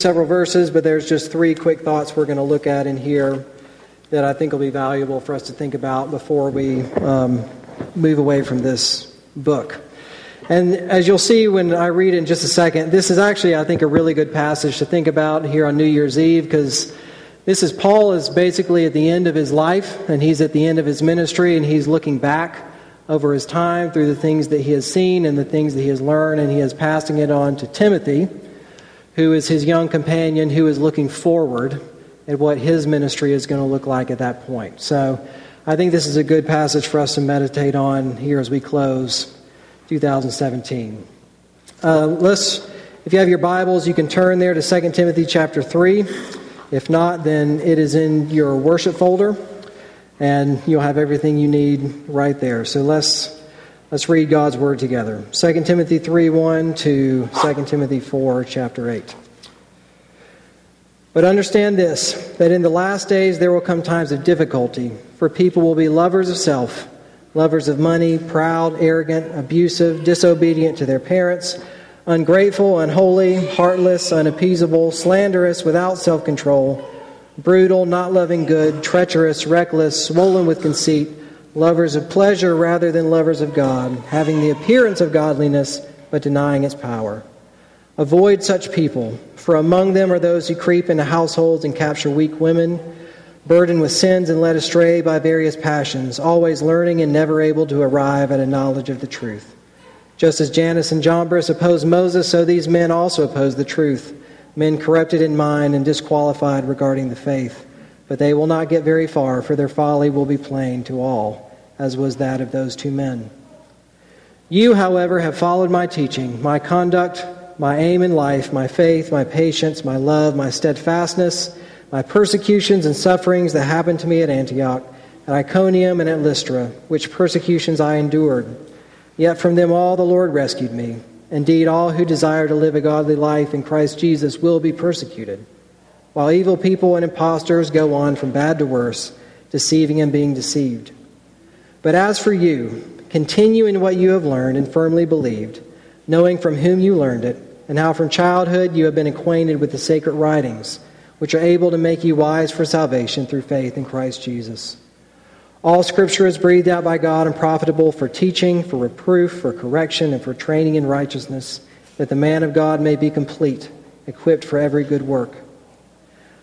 several verses, but there's just three quick thoughts we're going to look at in here that I think will be valuable for us to think about before we um, move away from this book. And as you'll see when I read in just a second, this is actually, I think, a really good passage to think about here on New Year's Eve because this is Paul is basically at the end of his life and he's at the end of his ministry and he's looking back over his time through the things that he has seen and the things that he has learned and he is passing it on to Timothy who is his young companion who is looking forward at what his ministry is going to look like at that point. So I think this is a good passage for us to meditate on here as we close 2017. Uh, let's, if you have your Bibles, you can turn there to 2 Timothy chapter 3. If not, then it is in your worship folder, and you'll have everything you need right there. So let's Let's read God's word together. 2 Timothy 3 1 to 2 Timothy 4, chapter 8. But understand this that in the last days there will come times of difficulty, for people will be lovers of self, lovers of money, proud, arrogant, abusive, disobedient to their parents, ungrateful, unholy, heartless, unappeasable, slanderous, without self control, brutal, not loving good, treacherous, reckless, swollen with conceit lovers of pleasure rather than lovers of God, having the appearance of godliness but denying its power. Avoid such people, for among them are those who creep into households and capture weak women, burdened with sins and led astray by various passions, always learning and never able to arrive at a knowledge of the truth. Just as Jannes and Jambres opposed Moses, so these men also oppose the truth, men corrupted in mind and disqualified regarding the faith. But they will not get very far, for their folly will be plain to all as was that of those two men. You, however, have followed my teaching, my conduct, my aim in life, my faith, my patience, my love, my steadfastness, my persecutions and sufferings that happened to me at Antioch, at Iconium, and at Lystra, which persecutions I endured. Yet from them all the Lord rescued me. Indeed, all who desire to live a godly life in Christ Jesus will be persecuted, while evil people and impostors go on from bad to worse, deceiving and being deceived. But as for you, continue in what you have learned and firmly believed, knowing from whom you learned it, and how from childhood you have been acquainted with the sacred writings, which are able to make you wise for salvation through faith in Christ Jesus. All scripture is breathed out by God and profitable for teaching, for reproof, for correction, and for training in righteousness, that the man of God may be complete, equipped for every good work.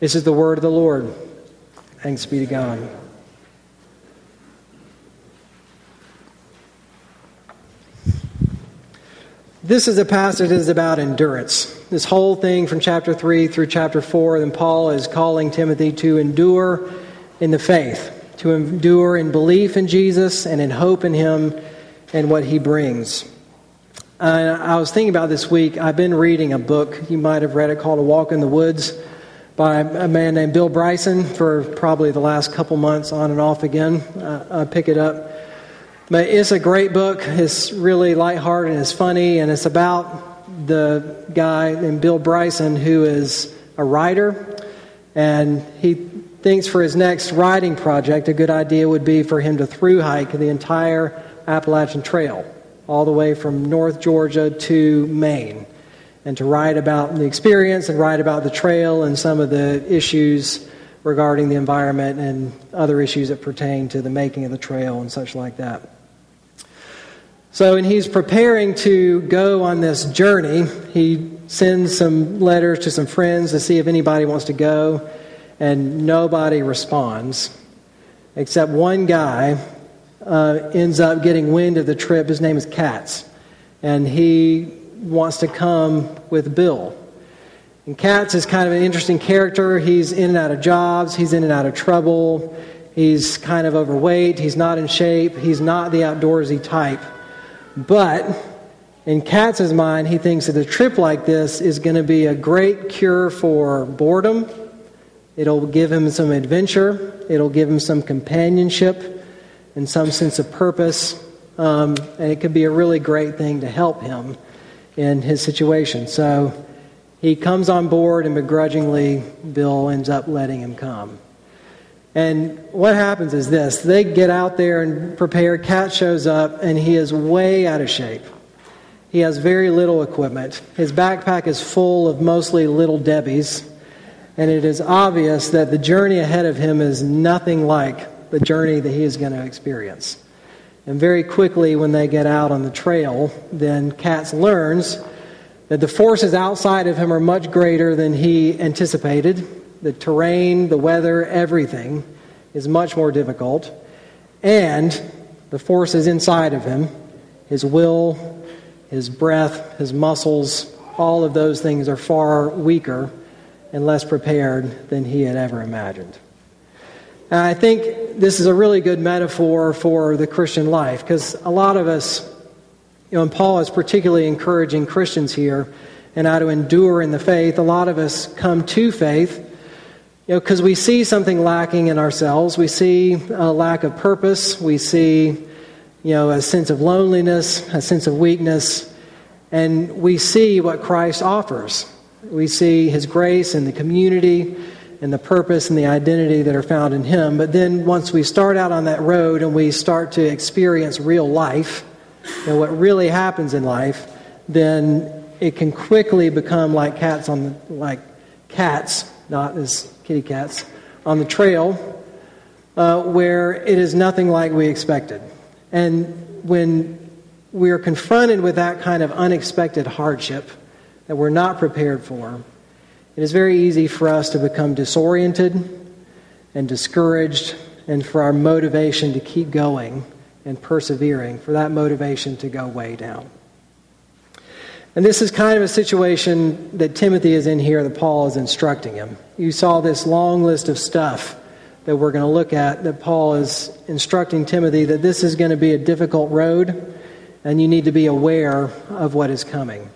This is the word of the Lord. Thanks be to God. This is a passage that is about endurance. This whole thing from chapter 3 through chapter 4, then Paul is calling Timothy to endure in the faith, to endure in belief in Jesus and in hope in him and what he brings. Uh, I was thinking about this week, I've been reading a book, you might have read it, called A Walk in the Woods by a man named Bill Bryson for probably the last couple months on and off again. Uh, I pick it up. But it's a great book. It's really lighthearted and it's funny, and it's about the guy named Bill Bryson who is a writer, and he thinks for his next writing project, a good idea would be for him to through hike the entire Appalachian Trail, all the way from North Georgia to Maine and to write about the experience and write about the trail and some of the issues regarding the environment and other issues that pertain to the making of the trail and such like that. So, when he's preparing to go on this journey, he sends some letters to some friends to see if anybody wants to go. and nobody responds, except one guy uh, ends up getting wind of the trip. His name is Katz, and he wants to come with Bill. And Katz is kind of an interesting character. He's in and out of jobs, he's in and out of trouble, he's kind of overweight, he's not in shape, he's not the outdoorsy type. But in Katz's mind, he thinks that a trip like this is going to be a great cure for boredom. It'll give him some adventure, it'll give him some companionship and some sense of purpose. Um, and it could be a really great thing to help him in his situation. So he comes on board, and begrudgingly, Bill ends up letting him come. And what happens is this they get out there and prepare. Cat shows up, and he is way out of shape. He has very little equipment. His backpack is full of mostly little Debbie's, and it is obvious that the journey ahead of him is nothing like the journey that he is going to experience. And very quickly, when they get out on the trail, then Katz learns that the forces outside of him are much greater than he anticipated. The terrain, the weather, everything is much more difficult. And the forces inside of him, his will, his breath, his muscles, all of those things are far weaker and less prepared than he had ever imagined. And I think this is a really good metaphor for the Christian life because a lot of us, you know, and Paul is particularly encouraging Christians here and how to endure in the faith. A lot of us come to faith, you know, because we see something lacking in ourselves. We see a lack of purpose. We see, you know, a sense of loneliness, a sense of weakness, and we see what Christ offers. We see his grace and the community and the purpose and the identity that are found in Him. But then once we start out on that road and we start to experience real life, know, what really happens in life, then it can quickly become like cats on the, like cats, not as kitty cats, on the trail, uh, where it is nothing like we expected. And when we are confronted with that kind of unexpected hardship that we're not prepared for, it is very easy for us to become disoriented and discouraged, and for our motivation to keep going and persevering, for that motivation to go way down. And this is kind of a situation that Timothy is in here that Paul is instructing him. You saw this long list of stuff that we're going to look at that Paul is instructing Timothy that this is going to be a difficult road and you need to be aware of what is coming.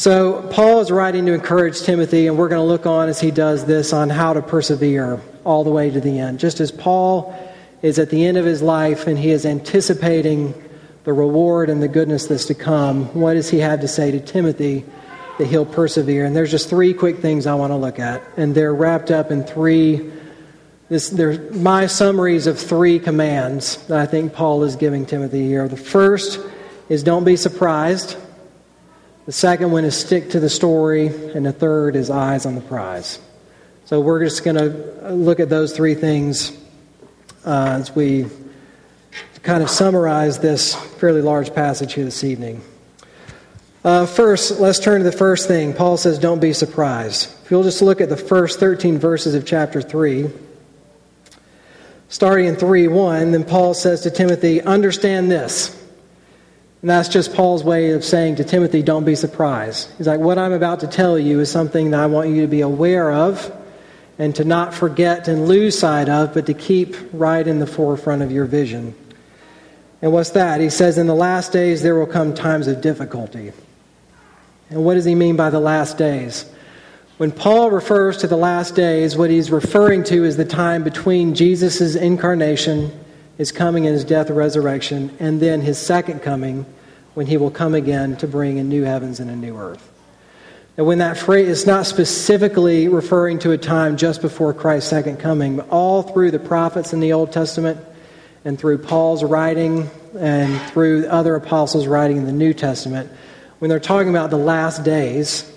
So, Paul is writing to encourage Timothy, and we're going to look on as he does this on how to persevere all the way to the end. Just as Paul is at the end of his life and he is anticipating the reward and the goodness that's to come, what does he have to say to Timothy that he'll persevere? And there's just three quick things I want to look at, and they're wrapped up in three. This, they're my summaries of three commands that I think Paul is giving Timothy here. The first is don't be surprised. The second one is stick to the story, and the third is eyes on the prize. So we're just going to look at those three things uh, as we kind of summarize this fairly large passage here this evening. Uh, first, let's turn to the first thing. Paul says, Don't be surprised. If you'll just look at the first 13 verses of chapter 3, starting in 3 1, then Paul says to Timothy, Understand this. And that's just Paul's way of saying to Timothy, don't be surprised. He's like, what I'm about to tell you is something that I want you to be aware of and to not forget and lose sight of, but to keep right in the forefront of your vision. And what's that? He says, in the last days there will come times of difficulty. And what does he mean by the last days? When Paul refers to the last days, what he's referring to is the time between Jesus' incarnation his coming and his death and resurrection, and then his second coming when he will come again to bring a new heavens and a new earth. And when that phrase is not specifically referring to a time just before Christ's second coming, but all through the prophets in the Old Testament and through Paul's writing and through other apostles' writing in the New Testament, when they're talking about the last days,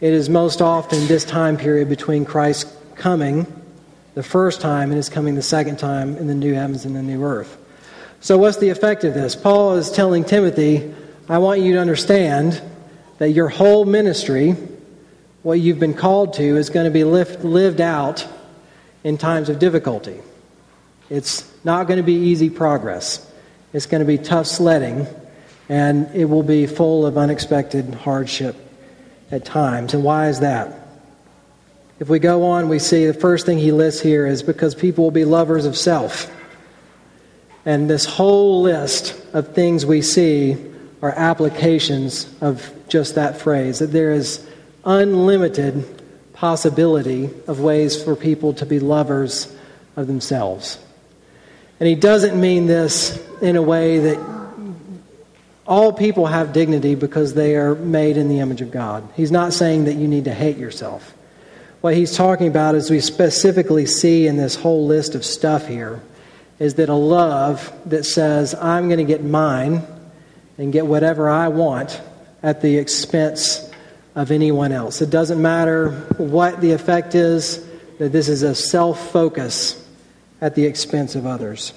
it is most often this time period between Christ's coming the first time and is coming the second time in the new heavens and the new earth. So, what's the effect of this? Paul is telling Timothy, I want you to understand that your whole ministry what you've been called to is going to be lived out in times of difficulty. It's not going to be easy progress. It's going to be tough sledding, and it will be full of unexpected hardship at times. And why is that? If we go on, we see the first thing he lists here is because people will be lovers of self. And this whole list of things we see are applications of just that phrase that there is unlimited possibility of ways for people to be lovers of themselves. And he doesn't mean this in a way that all people have dignity because they are made in the image of God. He's not saying that you need to hate yourself. What he's talking about, as we specifically see in this whole list of stuff here, is that a love that says, I'm going to get mine and get whatever I want at the expense of anyone else. It doesn't matter what the effect is, that this is a self focus at the expense of others.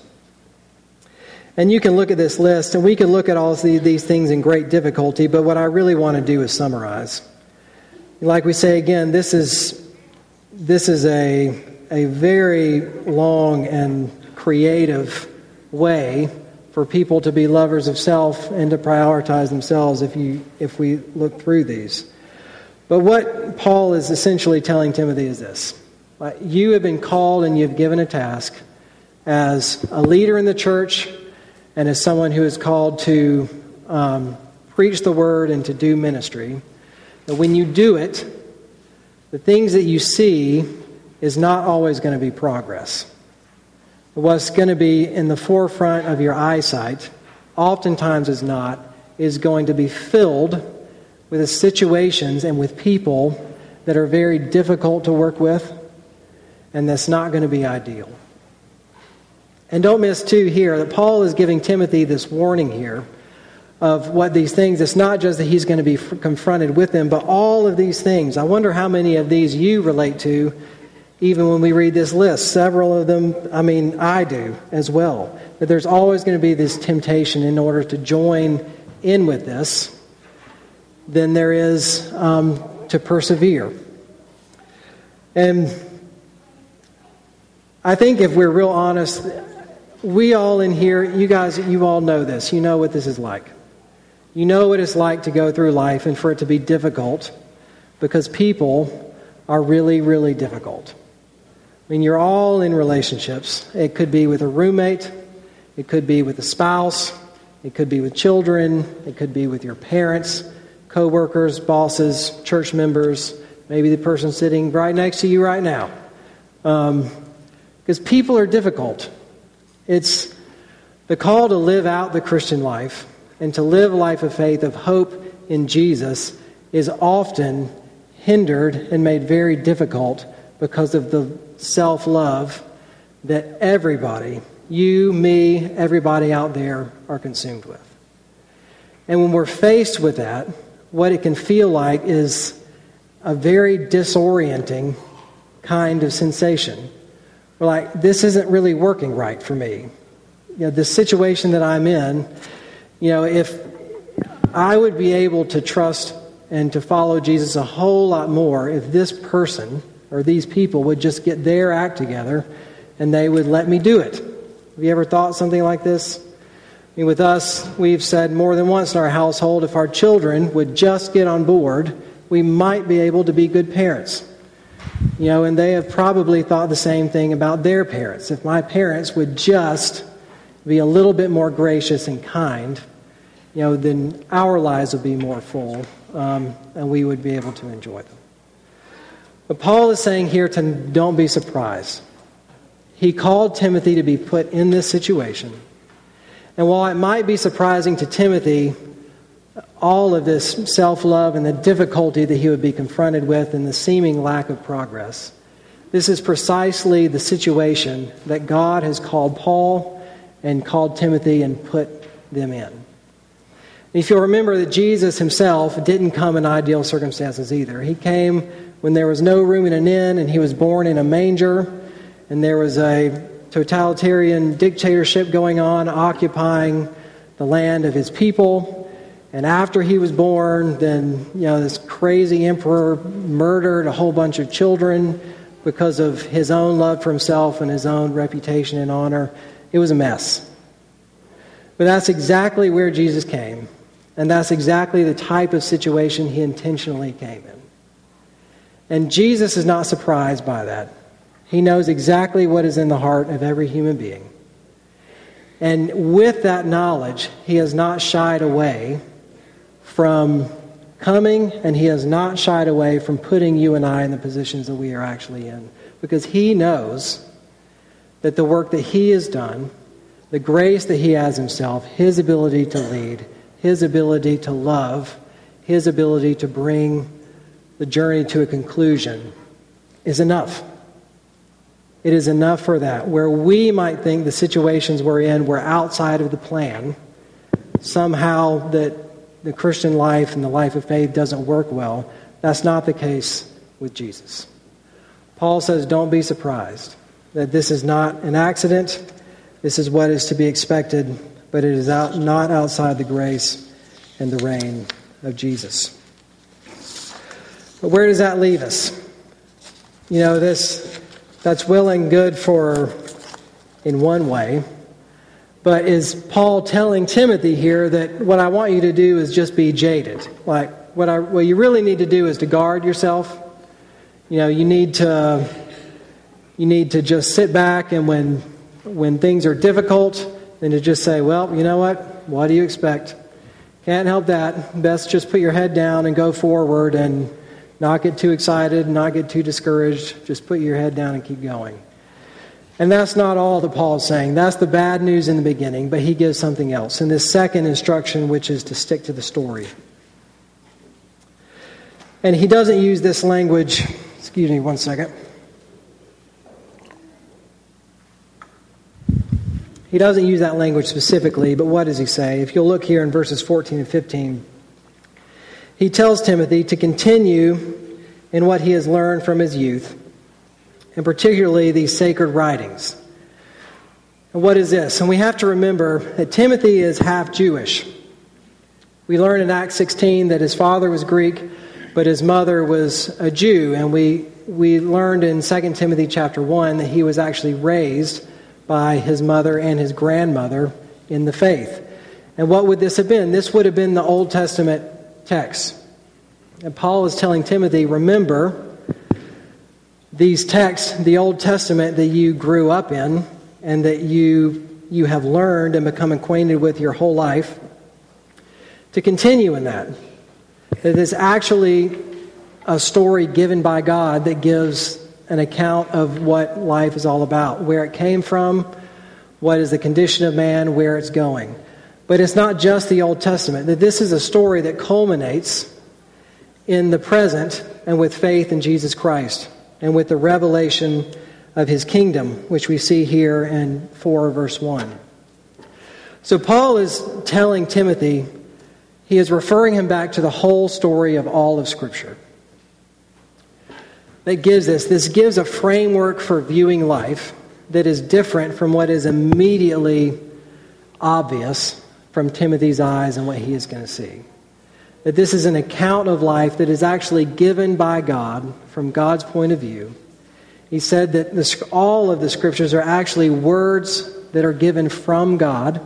And you can look at this list, and we can look at all these things in great difficulty, but what I really want to do is summarize. Like we say again, this is this is a, a very long and creative way for people to be lovers of self and to prioritize themselves if, you, if we look through these. But what Paul is essentially telling Timothy is this You have been called and you've given a task as a leader in the church and as someone who is called to um, preach the word and to do ministry. That when you do it, the things that you see is not always going to be progress. What's going to be in the forefront of your eyesight, oftentimes is not, is going to be filled with situations and with people that are very difficult to work with, and that's not going to be ideal. And don't miss, too, here that Paul is giving Timothy this warning here of what these things, it's not just that he's going to be confronted with them, but all of these things. I wonder how many of these you relate to, even when we read this list. Several of them, I mean, I do as well. That there's always going to be this temptation in order to join in with this than there is um, to persevere. And I think if we're real honest, we all in here, you guys, you all know this. You know what this is like. You know what it's like to go through life and for it to be difficult because people are really, really difficult. I mean, you're all in relationships. It could be with a roommate, it could be with a spouse, it could be with children, it could be with your parents, coworkers, bosses, church members, maybe the person sitting right next to you right now. Because um, people are difficult. It's the call to live out the Christian life and to live a life of faith, of hope in Jesus, is often hindered and made very difficult because of the self love that everybody, you, me, everybody out there, are consumed with. And when we're faced with that, what it can feel like is a very disorienting kind of sensation. We're like, this isn't really working right for me. You know, the situation that I'm in you know, if I would be able to trust and to follow Jesus a whole lot more if this person or these people would just get their act together and they would let me do it. Have you ever thought something like this? I mean, with us, we've said more than once in our household if our children would just get on board, we might be able to be good parents. You know, and they have probably thought the same thing about their parents. If my parents would just be a little bit more gracious and kind, you know, then our lives would be more full um, and we would be able to enjoy them. But Paul is saying here to don't be surprised. He called Timothy to be put in this situation. And while it might be surprising to Timothy, all of this self love and the difficulty that he would be confronted with and the seeming lack of progress, this is precisely the situation that God has called Paul and called Timothy and put them in. If you'll remember that Jesus himself didn't come in ideal circumstances either. He came when there was no room in an inn, and he was born in a manger, and there was a totalitarian dictatorship going on, occupying the land of his people. And after he was born, then, you know, this crazy emperor murdered a whole bunch of children because of his own love for himself and his own reputation and honor. It was a mess. But that's exactly where Jesus came. And that's exactly the type of situation he intentionally came in. And Jesus is not surprised by that. He knows exactly what is in the heart of every human being. And with that knowledge, he has not shied away from coming, and he has not shied away from putting you and I in the positions that we are actually in. Because he knows that the work that he has done, the grace that he has himself, his ability to lead, his ability to love, his ability to bring the journey to a conclusion is enough. It is enough for that. Where we might think the situations we're in were outside of the plan, somehow that the Christian life and the life of faith doesn't work well, that's not the case with Jesus. Paul says, Don't be surprised that this is not an accident. This is what is to be expected, but it is out, not outside the grace and the reign of Jesus. But where does that leave us? You know, this that's well and good for in one way. But is Paul telling Timothy here that what I want you to do is just be jaded? Like, what, I, what you really need to do is to guard yourself. You know, you need to, you need to just sit back and when, when things are difficult, then to just say, well, you know what? What do you expect? Can't help that. Best just put your head down and go forward and not get too excited, not get too discouraged. Just put your head down and keep going. And that's not all that Paul's saying. That's the bad news in the beginning, but he gives something else in this second instruction, which is to stick to the story. And he doesn't use this language. Excuse me one second. He doesn't use that language specifically, but what does he say? If you'll look here in verses 14 and 15, he tells Timothy to continue in what he has learned from his youth, and particularly these sacred writings. And what is this? And we have to remember that Timothy is half Jewish. We learn in Acts 16 that his father was Greek, but his mother was a Jew. And we, we learned in 2 Timothy chapter 1 that he was actually raised by his mother and his grandmother in the faith. And what would this have been? This would have been the Old Testament texts. And Paul is telling Timothy, remember these texts, the Old Testament that you grew up in and that you, you have learned and become acquainted with your whole life, to continue in that. That it's actually a story given by God that gives an account of what life is all about, where it came from, what is the condition of man, where it's going. But it's not just the Old Testament, that this is a story that culminates in the present and with faith in Jesus Christ and with the revelation of his kingdom, which we see here in 4 verse 1. So Paul is telling Timothy, he is referring him back to the whole story of all of Scripture. That gives this, this gives a framework for viewing life that is different from what is immediately obvious from Timothy's eyes and what he is going to see. That this is an account of life that is actually given by God from God's point of view. He said that this, all of the scriptures are actually words that are given from God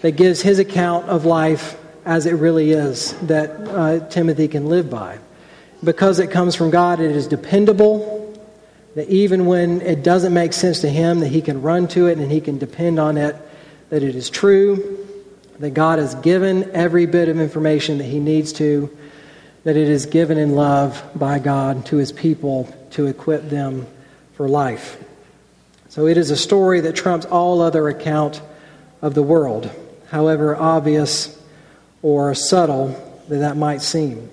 that gives his account of life as it really is that uh, Timothy can live by. Because it comes from God, it is dependable. That even when it doesn't make sense to him, that he can run to it and he can depend on it that it is true, that God has given every bit of information that He needs to, that it is given in love by God to His people to equip them for life. So it is a story that trumps all other account of the world, however obvious or subtle that that might seem.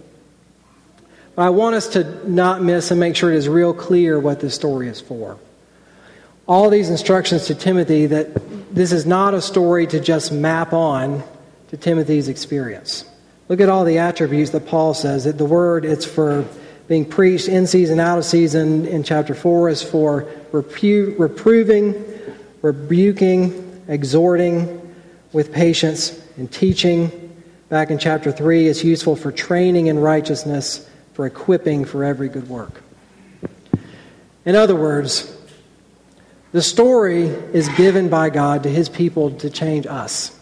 But I want us to not miss and make sure it is real clear what this story is for all these instructions to Timothy that this is not a story to just map on to Timothy's experience. Look at all the attributes that Paul says that the word it's for being preached in season, out of season. In chapter 4 is for repu- reproving, rebuking, exhorting with patience, and teaching back in chapter 3, it's useful for training in righteousness, for equipping for every good work. In other words, the story is given by God to his people to change us.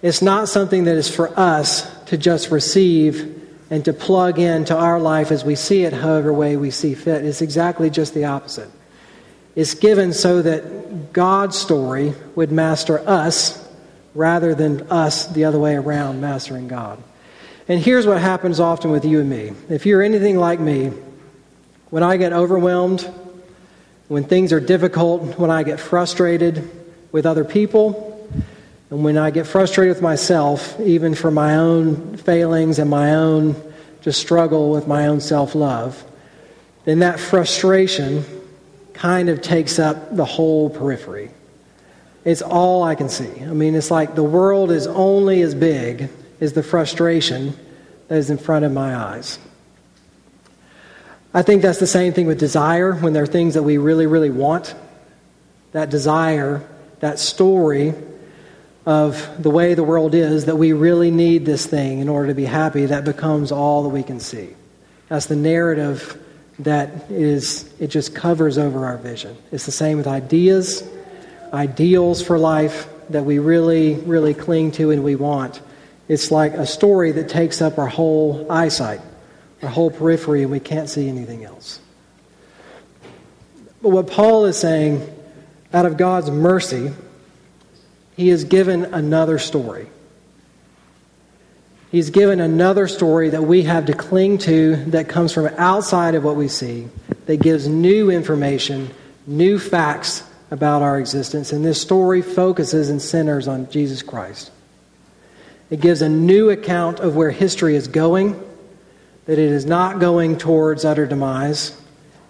It's not something that is for us to just receive and to plug into our life as we see it, however way we see fit. It's exactly just the opposite. It's given so that God's story would master us rather than us the other way around mastering God. And here's what happens often with you and me. If you're anything like me, when I get overwhelmed, when things are difficult, when I get frustrated with other people, and when I get frustrated with myself, even for my own failings and my own just struggle with my own self love, then that frustration kind of takes up the whole periphery. It's all I can see. I mean, it's like the world is only as big as the frustration that is in front of my eyes. I think that's the same thing with desire when there are things that we really, really want. That desire, that story of the way the world is, that we really need this thing in order to be happy, that becomes all that we can see. That's the narrative that is, it just covers over our vision. It's the same with ideas, ideals for life that we really, really cling to and we want. It's like a story that takes up our whole eyesight our whole periphery, and we can't see anything else. But what Paul is saying, out of God's mercy, he has given another story. He's given another story that we have to cling to that comes from outside of what we see, that gives new information, new facts about our existence. And this story focuses and centers on Jesus Christ. It gives a new account of where history is going that it is not going towards utter demise,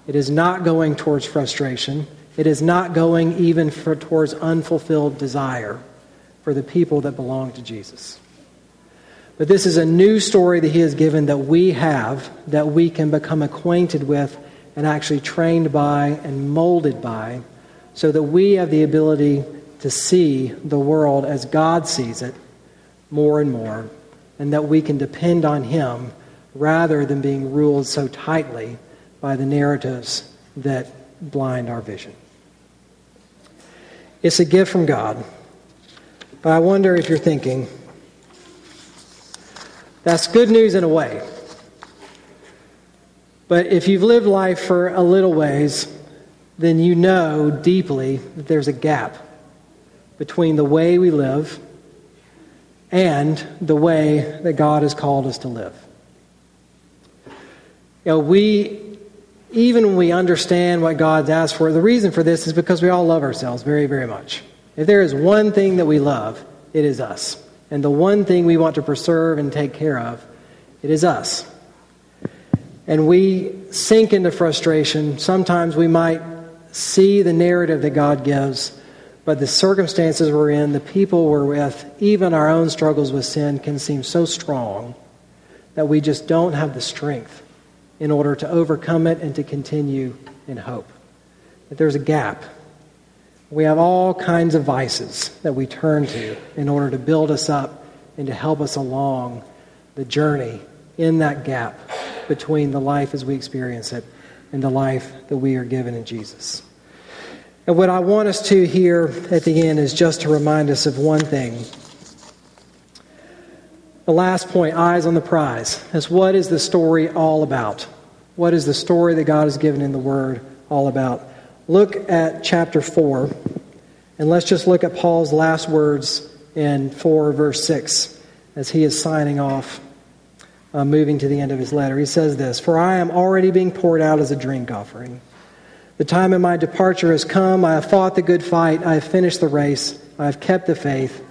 it is not going towards frustration, it is not going even for, towards unfulfilled desire for the people that belong to Jesus. But this is a new story that he has given that we have, that we can become acquainted with and actually trained by and molded by, so that we have the ability to see the world as God sees it more and more, and that we can depend on him rather than being ruled so tightly by the narratives that blind our vision. It's a gift from God. But I wonder if you're thinking, that's good news in a way. But if you've lived life for a little ways, then you know deeply that there's a gap between the way we live and the way that God has called us to live. You know, we, even when we understand what God's asked for, the reason for this is because we all love ourselves very, very much. If there is one thing that we love, it is us. And the one thing we want to preserve and take care of, it is us. And we sink into frustration. Sometimes we might see the narrative that God gives, but the circumstances we're in, the people we're with, even our own struggles with sin can seem so strong that we just don't have the strength in order to overcome it and to continue in hope. That there's a gap. We have all kinds of vices that we turn to in order to build us up and to help us along the journey in that gap between the life as we experience it and the life that we are given in Jesus. And what I want us to hear at the end is just to remind us of one thing the last point, eyes on the prize, is what is the story all about? What is the story that God has given in the Word all about? Look at chapter 4, and let's just look at Paul's last words in 4, verse 6, as he is signing off, uh, moving to the end of his letter. He says this For I am already being poured out as a drink offering. The time of my departure has come. I have fought the good fight. I have finished the race. I have kept the faith.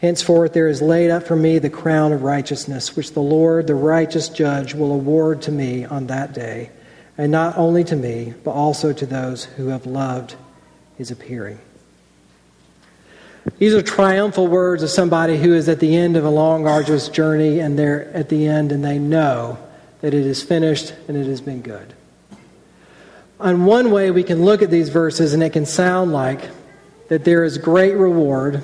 Henceforth there is laid up for me the crown of righteousness, which the Lord, the righteous judge, will award to me on that day, and not only to me, but also to those who have loved his appearing. These are triumphal words of somebody who is at the end of a long, arduous journey, and they're at the end and they know that it is finished and it has been good. On one way, we can look at these verses and it can sound like that there is great reward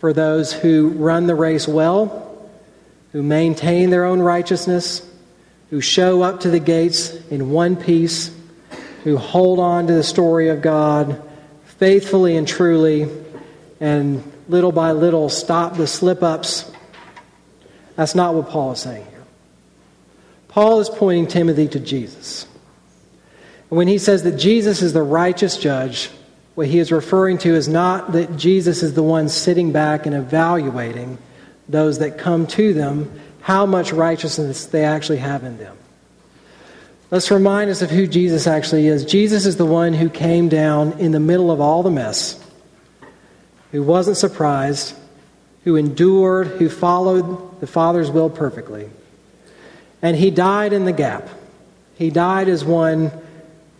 for those who run the race well, who maintain their own righteousness, who show up to the gates in one piece, who hold on to the story of God faithfully and truly, and little by little stop the slip ups. That's not what Paul is saying here. Paul is pointing Timothy to Jesus. When he says that Jesus is the righteous judge, what he is referring to is not that Jesus is the one sitting back and evaluating those that come to them how much righteousness they actually have in them. Let's remind us of who Jesus actually is. Jesus is the one who came down in the middle of all the mess, who wasn't surprised, who endured, who followed the Father's will perfectly. And he died in the gap. He died as one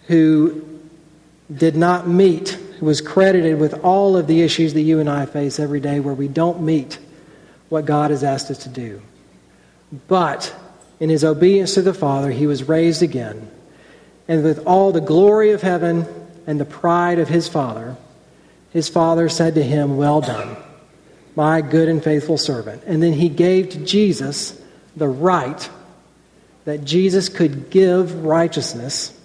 who did not meet, who was credited with all of the issues that you and I face every day where we don't meet what God has asked us to do. But in his obedience to the Father, he was raised again. And with all the glory of heaven and the pride of his Father, his Father said to him, Well done, my good and faithful servant. And then he gave to Jesus the right that Jesus could give righteousness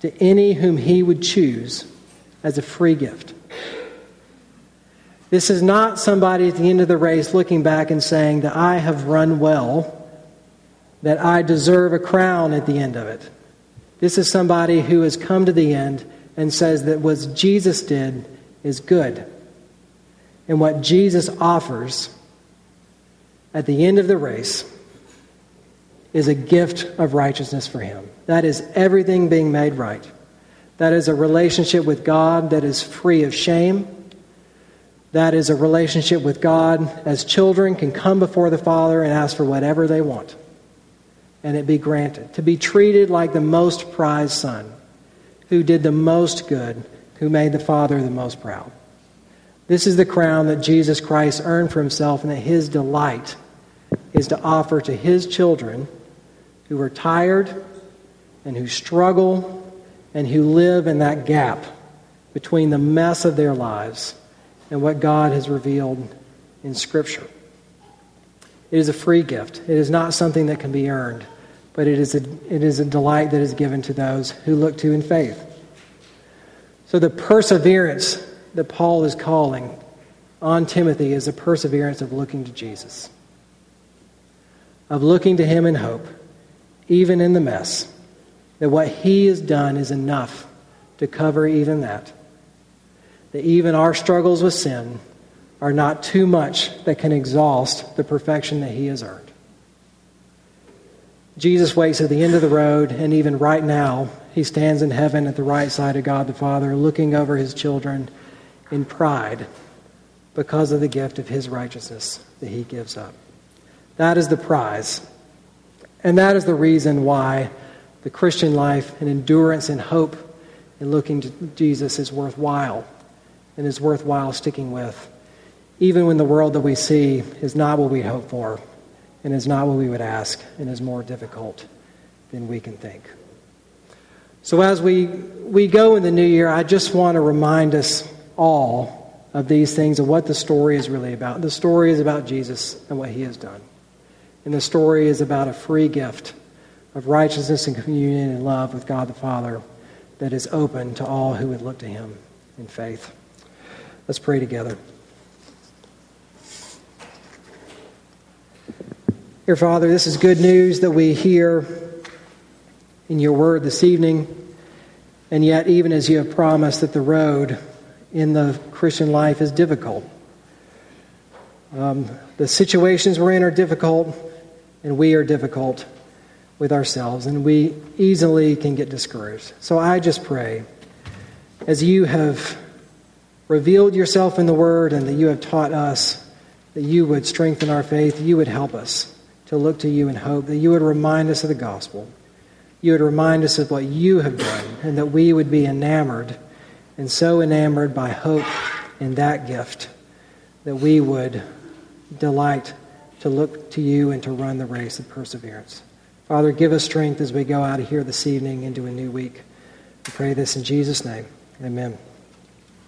to any whom he would choose as a free gift. This is not somebody at the end of the race looking back and saying that I have run well, that I deserve a crown at the end of it. This is somebody who has come to the end and says that what Jesus did is good. And what Jesus offers at the end of the race is a gift of righteousness for him. That is everything being made right. That is a relationship with God that is free of shame. That is a relationship with God as children can come before the Father and ask for whatever they want and it be granted. To be treated like the most prized son who did the most good, who made the Father the most proud. This is the crown that Jesus Christ earned for himself and that his delight is to offer to his children who are tired and who struggle and who live in that gap between the mess of their lives and what God has revealed in Scripture. It is a free gift. It is not something that can be earned, but it is a, it is a delight that is given to those who look to in faith. So the perseverance that Paul is calling on Timothy is a perseverance of looking to Jesus, of looking to him in hope even in the mess, that what He has done is enough to cover even that. That even our struggles with sin are not too much that can exhaust the perfection that He has earned. Jesus waits at the end of the road, and even right now, He stands in heaven at the right side of God the Father, looking over His children in pride because of the gift of His righteousness that He gives up. That is the prize and that is the reason why the Christian life and endurance and hope in looking to Jesus is worthwhile and is worthwhile sticking with, even when the world that we see is not what we hope for and is not what we would ask and is more difficult than we can think. So, as we, we go in the new year, I just want to remind us all of these things of what the story is really about. The story is about Jesus and what he has done. And the story is about a free gift of righteousness and communion and love with God the Father that is open to all who would look to Him in faith. Let's pray together. Dear Father, this is good news that we hear in your word this evening. And yet, even as you have promised, that the road in the Christian life is difficult. Um, the situations we're in are difficult and we are difficult with ourselves, and we easily can get discouraged. So I just pray, as you have revealed yourself in the Word and that you have taught us, that you would strengthen our faith, you would help us to look to you in hope, that you would remind us of the gospel, you would remind us of what you have done, and that we would be enamored, and so enamored by hope in that gift, that we would delight to look to you and to run the race of perseverance. Father, give us strength as we go out of here this evening into a new week. We pray this in Jesus' name. Amen.